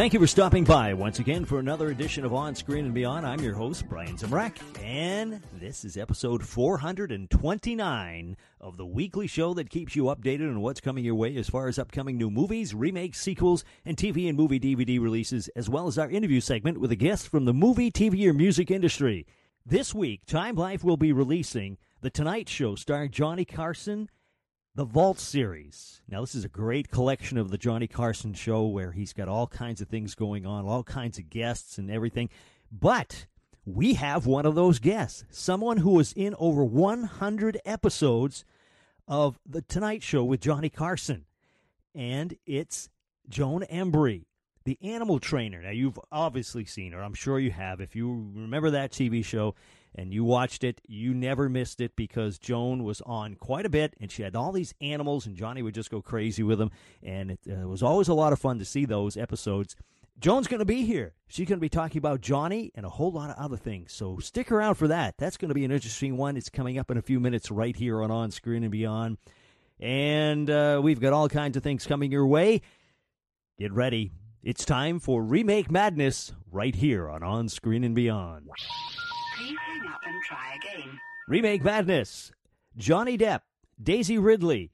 Thank you for stopping by once again for another edition of On Screen and Beyond. I'm your host, Brian Zemrak, and this is episode 429 of the weekly show that keeps you updated on what's coming your way as far as upcoming new movies, remakes, sequels, and TV and movie DVD releases, as well as our interview segment with a guest from the movie, TV, or music industry. This week, Time Life will be releasing The Tonight Show starring Johnny Carson the Vault series. Now, this is a great collection of the Johnny Carson show where he's got all kinds of things going on, all kinds of guests and everything. But we have one of those guests, someone who was in over 100 episodes of The Tonight Show with Johnny Carson. And it's Joan Embery, the animal trainer. Now, you've obviously seen her. I'm sure you have. If you remember that TV show, and you watched it, you never missed it because Joan was on quite a bit and she had all these animals and Johnny would just go crazy with them. And it uh, was always a lot of fun to see those episodes. Joan's going to be here. She's going to be talking about Johnny and a whole lot of other things. So stick around for that. That's going to be an interesting one. It's coming up in a few minutes right here on On Screen and Beyond. And uh, we've got all kinds of things coming your way. Get ready. It's time for Remake Madness right here on On Screen and Beyond. And try again. Remake Madness. Johnny Depp, Daisy Ridley,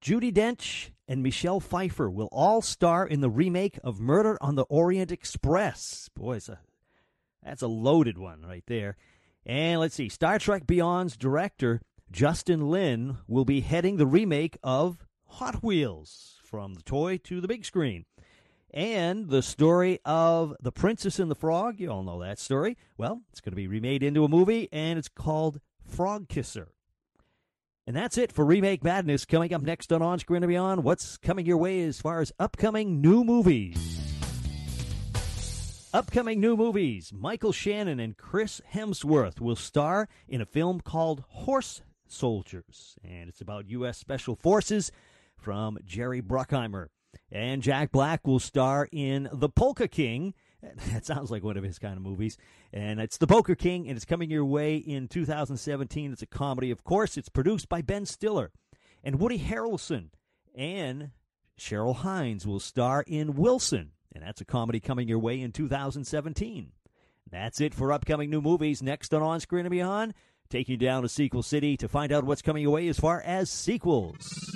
Judi Dench, and Michelle Pfeiffer will all star in the remake of Murder on the Orient Express. Boy, a, that's a loaded one right there. And let's see, Star Trek Beyond's director, Justin Lin, will be heading the remake of Hot Wheels from the toy to the big screen and the story of The Princess and the Frog. You all know that story. Well, it's going to be remade into a movie, and it's called Frog Kisser. And that's it for Remake Madness. Coming up next on On Screen and Beyond, what's coming your way as far as upcoming new movies? Upcoming new movies Michael Shannon and Chris Hemsworth will star in a film called Horse Soldiers, and it's about U.S. Special Forces from Jerry Bruckheimer. And Jack Black will star in The Polka King. That sounds like one of his kind of movies. And it's The Poker King, and it's coming your way in 2017. It's a comedy, of course. It's produced by Ben Stiller. And Woody Harrelson and Cheryl Hines will star in Wilson. And that's a comedy coming your way in 2017. That's it for upcoming new movies. Next on On Screen and Beyond, taking you down to Sequel City to find out what's coming your way as far as sequels.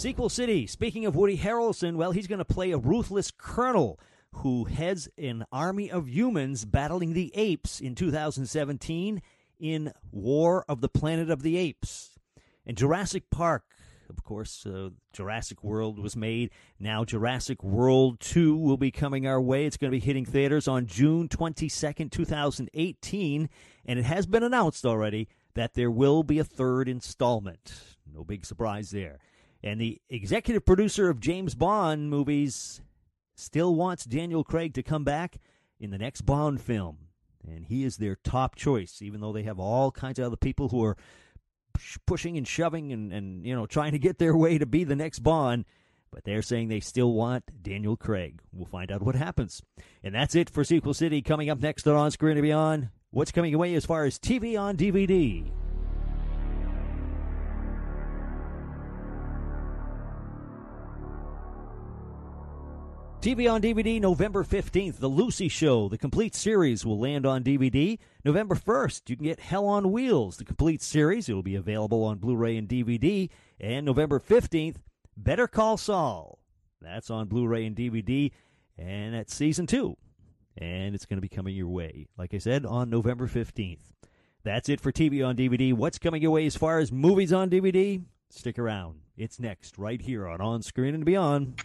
Sequel City. Speaking of Woody Harrelson, well, he's going to play a ruthless colonel who heads an army of humans battling the apes in 2017 in War of the Planet of the Apes. And Jurassic Park, of course, uh, Jurassic World was made. Now Jurassic World 2 will be coming our way. It's going to be hitting theaters on June 22nd, 2018. And it has been announced already that there will be a third installment. No big surprise there. And the executive producer of James Bond movies still wants Daniel Craig to come back in the next Bond film. And he is their top choice, even though they have all kinds of other people who are pushing and shoving and, and you know trying to get their way to be the next Bond. But they're saying they still want Daniel Craig. We'll find out what happens. And that's it for Sequel City. Coming up next on On Screen and Beyond, what's coming away as far as TV on DVD? TV on DVD November 15th, The Lucy Show, the complete series will land on DVD. November 1st, you can get Hell on Wheels, the complete series. It will be available on Blu ray and DVD. And November 15th, Better Call Saul. That's on Blu ray and DVD, and that's season two. And it's going to be coming your way, like I said, on November 15th. That's it for TV on DVD. What's coming your way as far as movies on DVD? Stick around. It's next, right here on On Screen and Beyond.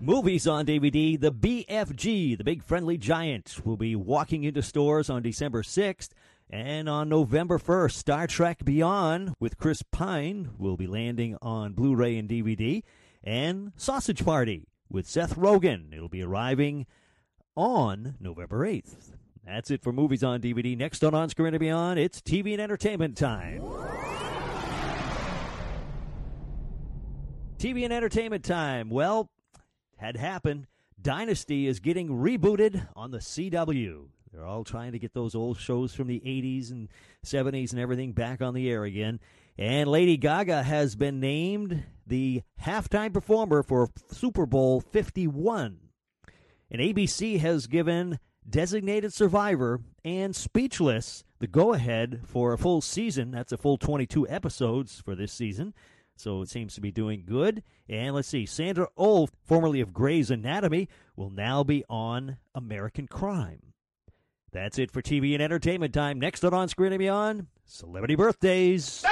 Movies on DVD, the BFG, the Big Friendly Giant, will be walking into stores on December 6th. And on November 1st, Star Trek Beyond with Chris Pine will be landing on Blu ray and DVD. And Sausage Party with Seth Rogen. It'll be arriving on November 8th. That's it for movies on DVD. Next on On Screen and Beyond, it's TV and entertainment time. TV and entertainment time. Well, had happened. Dynasty is getting rebooted on the CW. They're all trying to get those old shows from the 80s and 70s and everything back on the air again. And Lady Gaga has been named the halftime performer for Super Bowl 51. And ABC has given Designated Survivor and Speechless the go ahead for a full season. That's a full 22 episodes for this season. So it seems to be doing good. And let's see, Sandra Oh, formerly of Grey's Anatomy, will now be on American Crime. That's it for TV and entertainment time. Next on On Screen and Beyond, Celebrity Birthdays.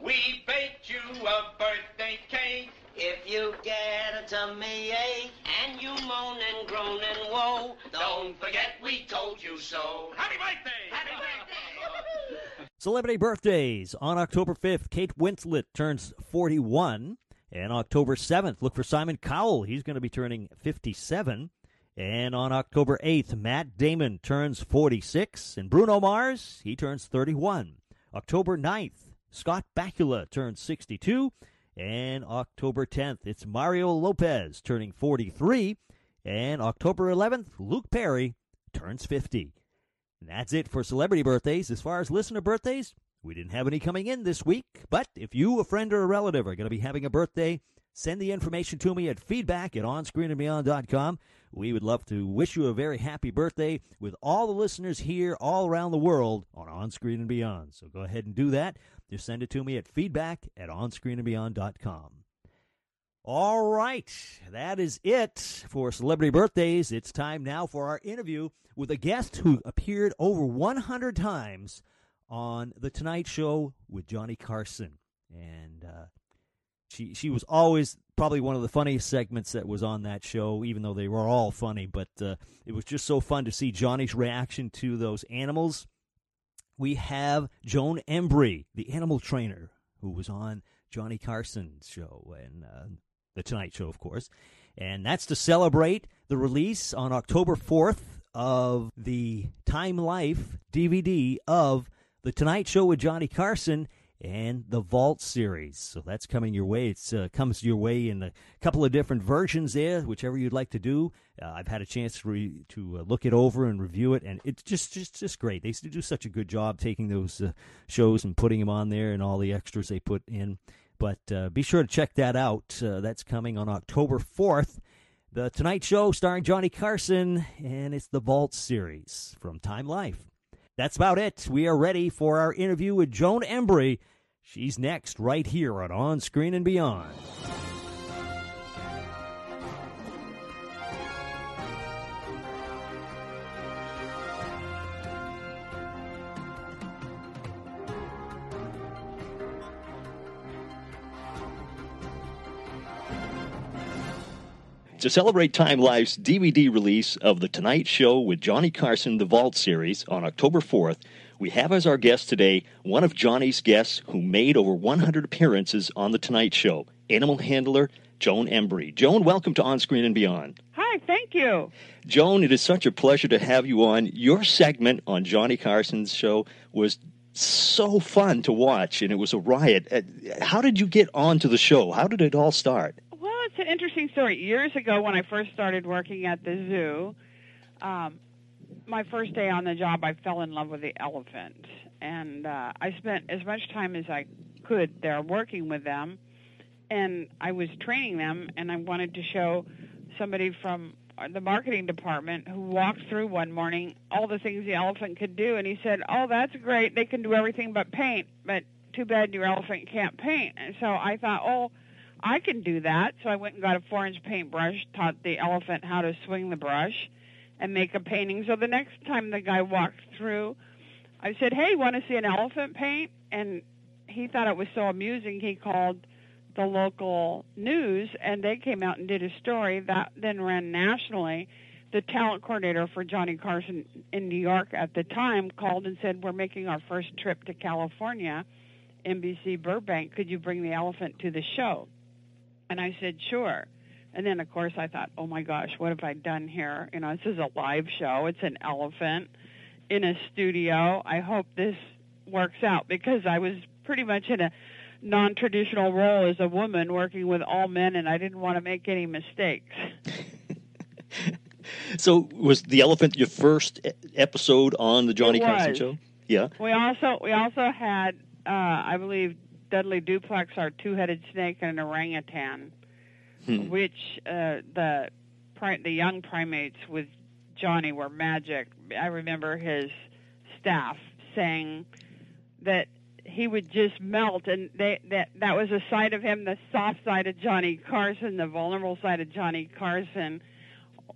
We baked you a birthday cake. If you get a tummy ache and you moan and groan and woe, don't forget we told you so. Happy birthday! Happy birthday! Celebrity birthdays. On October 5th, Kate Winslet turns 41. And October 7th, look for Simon Cowell. He's going to be turning 57. And on October 8th, Matt Damon turns 46. And Bruno Mars, he turns 31. October 9th, Scott Bakula turns 62. And October 10th, it's Mario Lopez turning 43. And October 11th, Luke Perry turns 50. And that's it for celebrity birthdays. As far as listener birthdays, we didn't have any coming in this week. But if you, a friend, or a relative are going to be having a birthday, send the information to me at feedback at onscreenandbeyond.com. We would love to wish you a very happy birthday with all the listeners here all around the world on On Screen and Beyond. So go ahead and do that. Just send it to me at feedback at onscreenandbeyond.com. All right, that is it for celebrity birthdays. It's time now for our interview with a guest who appeared over 100 times on The Tonight Show with Johnny Carson. And uh, she she was always probably one of the funniest segments that was on that show, even though they were all funny. But uh, it was just so fun to see Johnny's reaction to those animals. We have Joan Embery, the animal trainer, who was on Johnny Carson's show and uh, the Tonight Show, of course. And that's to celebrate the release on October 4th of the Time Life DVD of The Tonight Show with Johnny Carson and the Vault series. So that's coming your way. It uh, comes your way in a couple of different versions there, whichever you'd like to do. Uh, I've had a chance to, re- to uh, look it over and review it, and it's just, just, just great. They do such a good job taking those uh, shows and putting them on there and all the extras they put in. But uh, be sure to check that out. Uh, that's coming on October 4th. The Tonight Show starring Johnny Carson, and it's the Vault series from Time Life. That's about it. We are ready for our interview with Joan Embery. She's next, right here on On Screen and Beyond. To celebrate Time Life's DVD release of The Tonight Show with Johnny Carson, the Vault series, on October 4th, we have as our guest today one of Johnny's guests who made over 100 appearances on The Tonight Show, animal handler Joan Embery. Joan, welcome to On Screen and Beyond. Hi, thank you. Joan, it is such a pleasure to have you on. Your segment on Johnny Carson's show was so fun to watch, and it was a riot. Uh, How did you get onto the show? How did it all start? Interesting story. Years ago, when I first started working at the zoo, um, my first day on the job, I fell in love with the elephant, and uh, I spent as much time as I could there working with them, and I was training them, and I wanted to show somebody from the marketing department who walked through one morning all the things the elephant could do, and he said, "Oh, that's great. They can do everything but paint, but too bad your elephant can't paint." And so I thought, "Oh." I can do that. So I went and got a four inch paintbrush, taught the elephant how to swing the brush and make a painting. So the next time the guy walked through, I said, Hey, want to see an elephant paint? And he thought it was so amusing, he called the local news and they came out and did a story that then ran nationally. The talent coordinator for Johnny Carson in New York at the time called and said, We're making our first trip to California, NBC Burbank. Could you bring the elephant to the show? And I said, sure. And then, of course, I thought, oh my gosh, what have I done here? You know, this is a live show. It's an elephant in a studio. I hope this works out because I was pretty much in a non traditional role as a woman working with all men, and I didn't want to make any mistakes. so, was the elephant your first episode on the Johnny Carson show? Yeah. We also we also had, uh, I believe, Dudley Duplex, our two-headed snake, and an orangutan, hmm. which uh, the the young primates with Johnny were magic. I remember his staff saying that he would just melt, and they, that that was a side of him, the soft side of Johnny Carson, the vulnerable side of Johnny Carson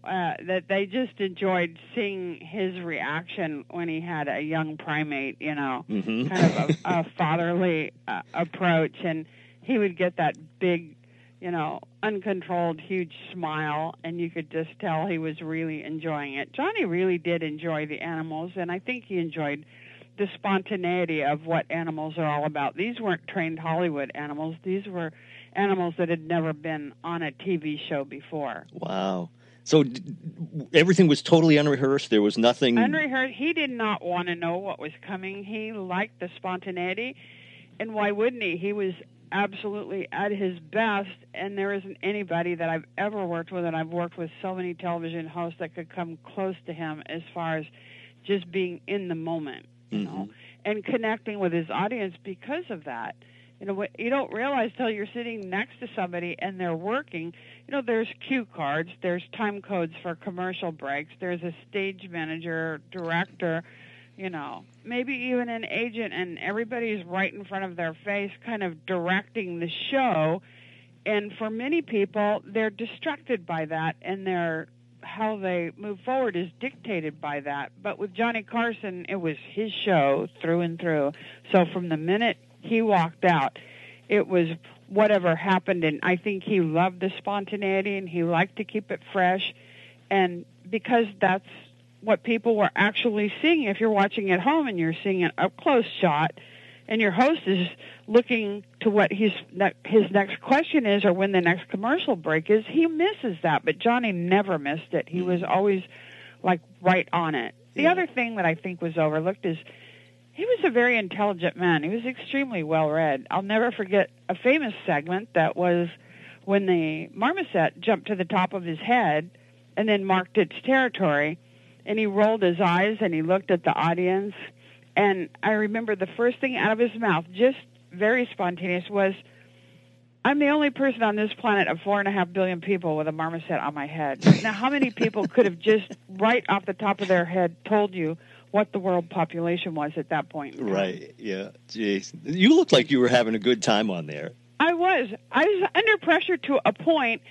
uh, that they just enjoyed seeing his reaction when he had a young primate, you know, mm-hmm. kind of a, a fatherly uh, approach, and he would get that big, you know, uncontrolled, huge smile, and you could just tell he was really enjoying it. Johnny really did enjoy the animals, and I think he enjoyed the spontaneity of what animals are all about. These weren't trained Hollywood animals; these were animals that had never been on a TV show before. Wow. So everything was totally unrehearsed. There was nothing unrehearsed. He did not want to know what was coming. He liked the spontaneity, and why wouldn't he? He was absolutely at his best, and there isn't anybody that I've ever worked with, and I've worked with so many television hosts that could come close to him as far as just being in the moment, you mm-hmm. know, and connecting with his audience because of that you know what you don't realize till you're sitting next to somebody and they're working. You know there's cue cards there's time codes for commercial breaks there's a stage manager director you know maybe even an agent and everybody's right in front of their face kind of directing the show. And for many people they're distracted by that and their how they move forward is dictated by that. But with Johnny Carson it was his show through and through. So from the minute he walked out. It was whatever happened, and I think he loved the spontaneity and he liked to keep it fresh. And because that's what people were actually seeing, if you're watching at home and you're seeing an up close shot, and your host is looking to what his his next question is or when the next commercial break is, he misses that. But Johnny never missed it. He was mm. always like right on it. The yeah. other thing that I think was overlooked is he was a very intelligent man. He was extremely well read. I'll never forget a famous segment that was when the marmoset jumped to the top of his head and then marked its territory. And he rolled his eyes and he looked at the audience. And I remember the first thing out of his mouth, just very spontaneous, was, I'm the only person on this planet of four and a half billion people with a marmoset on my head. Now, how many people could have just right off the top of their head told you what the world population was at that point. Right. Yeah. Jeez. You looked like you were having a good time on there. I was. I was under pressure to a point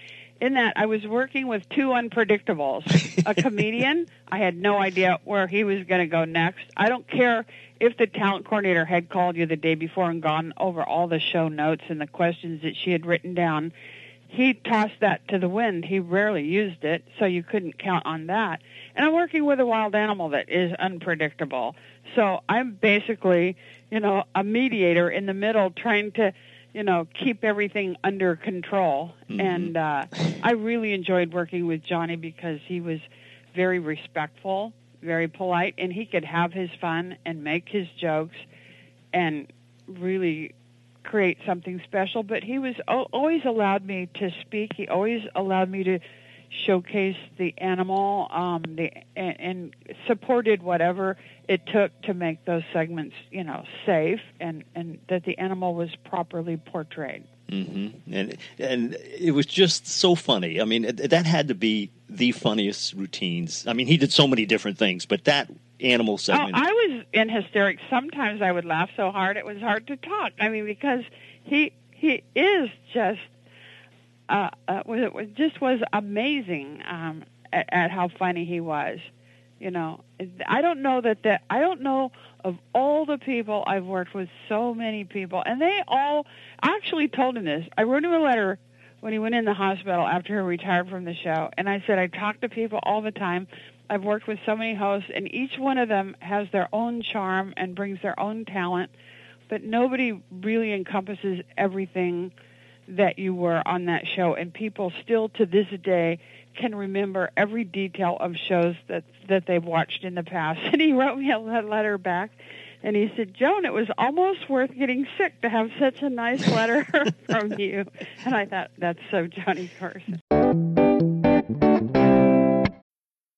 in that I was working with two unpredictables. a comedian, I had no idea where he was going to go next. I don't care if the talent coordinator had called you the day before and gone over all the show notes and the questions that she had written down. He tossed that to the wind. He rarely used it, so you couldn't count on that. And I'm working with a wild animal that is unpredictable. So I'm basically, you know, a mediator in the middle trying to, you know, keep everything under control. Mm-hmm. And uh, I really enjoyed working with Johnny because he was very respectful, very polite, and he could have his fun and make his jokes and really create something special. But he was always allowed me to speak. He always allowed me to showcase the animal um, the, and, and supported whatever it took to make those segments, you know, safe and, and that the animal was properly portrayed. Mm-hmm. And and it was just so funny. I mean, that had to be the funniest routines. I mean, he did so many different things, but that animal segment. Oh, I was in hysterics. Sometimes I would laugh so hard it was hard to talk. I mean, because he he is just uh, uh was it was, just was amazing um, at, at how funny he was. You know, I don't know that that I don't know of all the people I've worked with, so many people, and they all I actually told him this. I wrote him a letter when he went in the hospital after he retired from the show, and I said I talk to people all the time. I've worked with so many hosts, and each one of them has their own charm and brings their own talent, but nobody really encompasses everything that you were on that show, and people still to this day can remember every detail of shows that that they've watched in the past. And he wrote me a letter back, and he said, "Joan, it was almost worth getting sick to have such a nice letter from you." And I thought that's so Johnny Carson.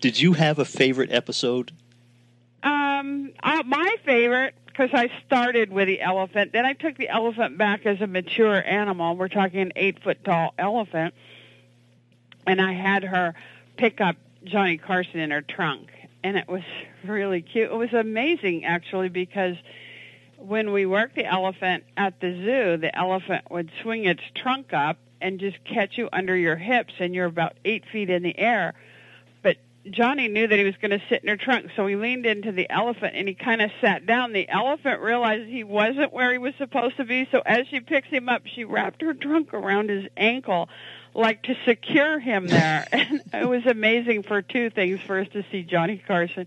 Did you have a favorite episode? Um, my favorite because I started with the elephant. Then I took the elephant back as a mature animal. We're talking an eight foot tall elephant, and I had her pick up Johnny Carson in her trunk, and it was really cute. It was amazing actually because when we worked the elephant at the zoo, the elephant would swing its trunk up and just catch you under your hips, and you're about eight feet in the air. But Johnny knew that he was going to sit in her trunk, so he leaned into the elephant and he kind of sat down. The elephant realized he wasn't where he was supposed to be, so as she picks him up, she wrapped her trunk around his ankle like to secure him there. and it was amazing for two things. First, to see Johnny Carson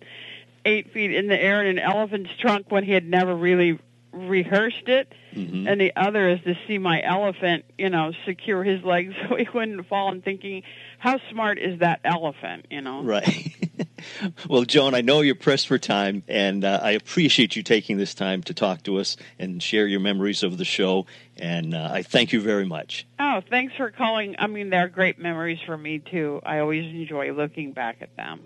eight feet in the air in an elephant's trunk when he had never really rehearsed it, mm-hmm. and the other is to see my elephant, you know, secure his legs so he wouldn't fall. And thinking, how smart is that elephant, you know? Right. well, Joan, I know you're pressed for time, and uh, I appreciate you taking this time to talk to us and share your memories of the show. And uh, I thank you very much. Oh, thanks for calling. I mean, they're great memories for me too. I always enjoy looking back at them.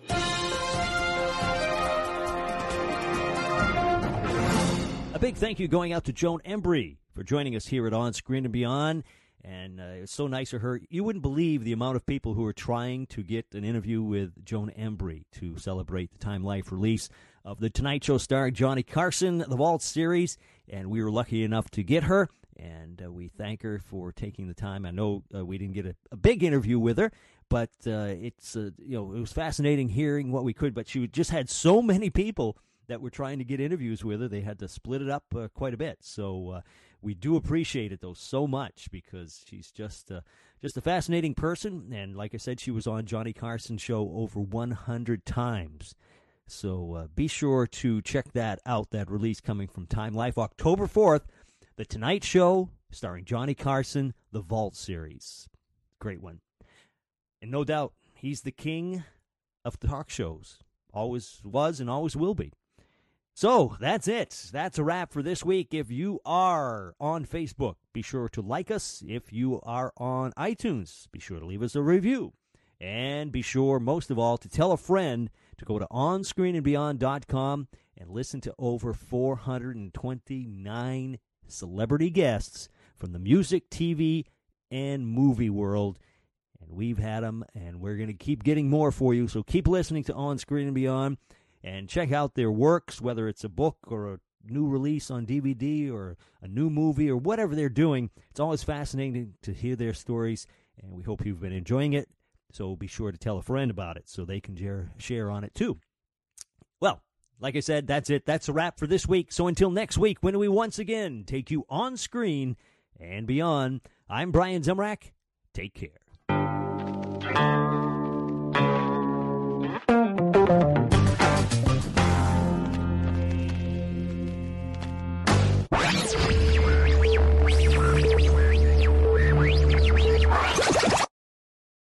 Big thank you going out to Joan Embery for joining us here at On Screen and Beyond. And uh, it's so nice of her. You wouldn't believe the amount of people who are trying to get an interview with Joan Embery to celebrate the Time Life release of The Tonight Show star Johnny Carson, the Vault series. And we were lucky enough to get her. And uh, we thank her for taking the time. I know uh, we didn't get a, a, big interview with her, but uh, it's uh, you know it was fascinating hearing what we could. But she just had so many people that were trying to get interviews with her. They had to split it up uh, quite a bit. So uh, we do appreciate it though so much because she's just uh, just a fascinating person. And like I said, she was on Johnny Carson show over 100 times. So uh, be sure to check that out. That release coming from Time Life, October 4th, The Tonight Show, starring Johnny Carson, the Vault series. Great one. And no doubt, he's the king of talk shows. Always was and always will be. So that's it. That's a wrap for this week. If you are on Facebook, be sure to like us. If you are on iTunes, be sure to leave us a review. And be sure, most of all, to tell a friend to go to onscreenandbeyond.com and listen to over 429 celebrity guests from the music, TV, and movie world. And we've had them, and we're going to keep getting more for you. So keep listening to On Screen and Beyond and check out their works, whether it's a book or a new release on DVD or a new movie or whatever they're doing. It's always fascinating to hear their stories, and we hope you've been enjoying it. So be sure to tell a friend about it so they can share on it too. Well, like I said, that's it. That's a wrap for this week. So until next week, when we once again take you on screen and beyond, I'm Brian Zemrak. Take care.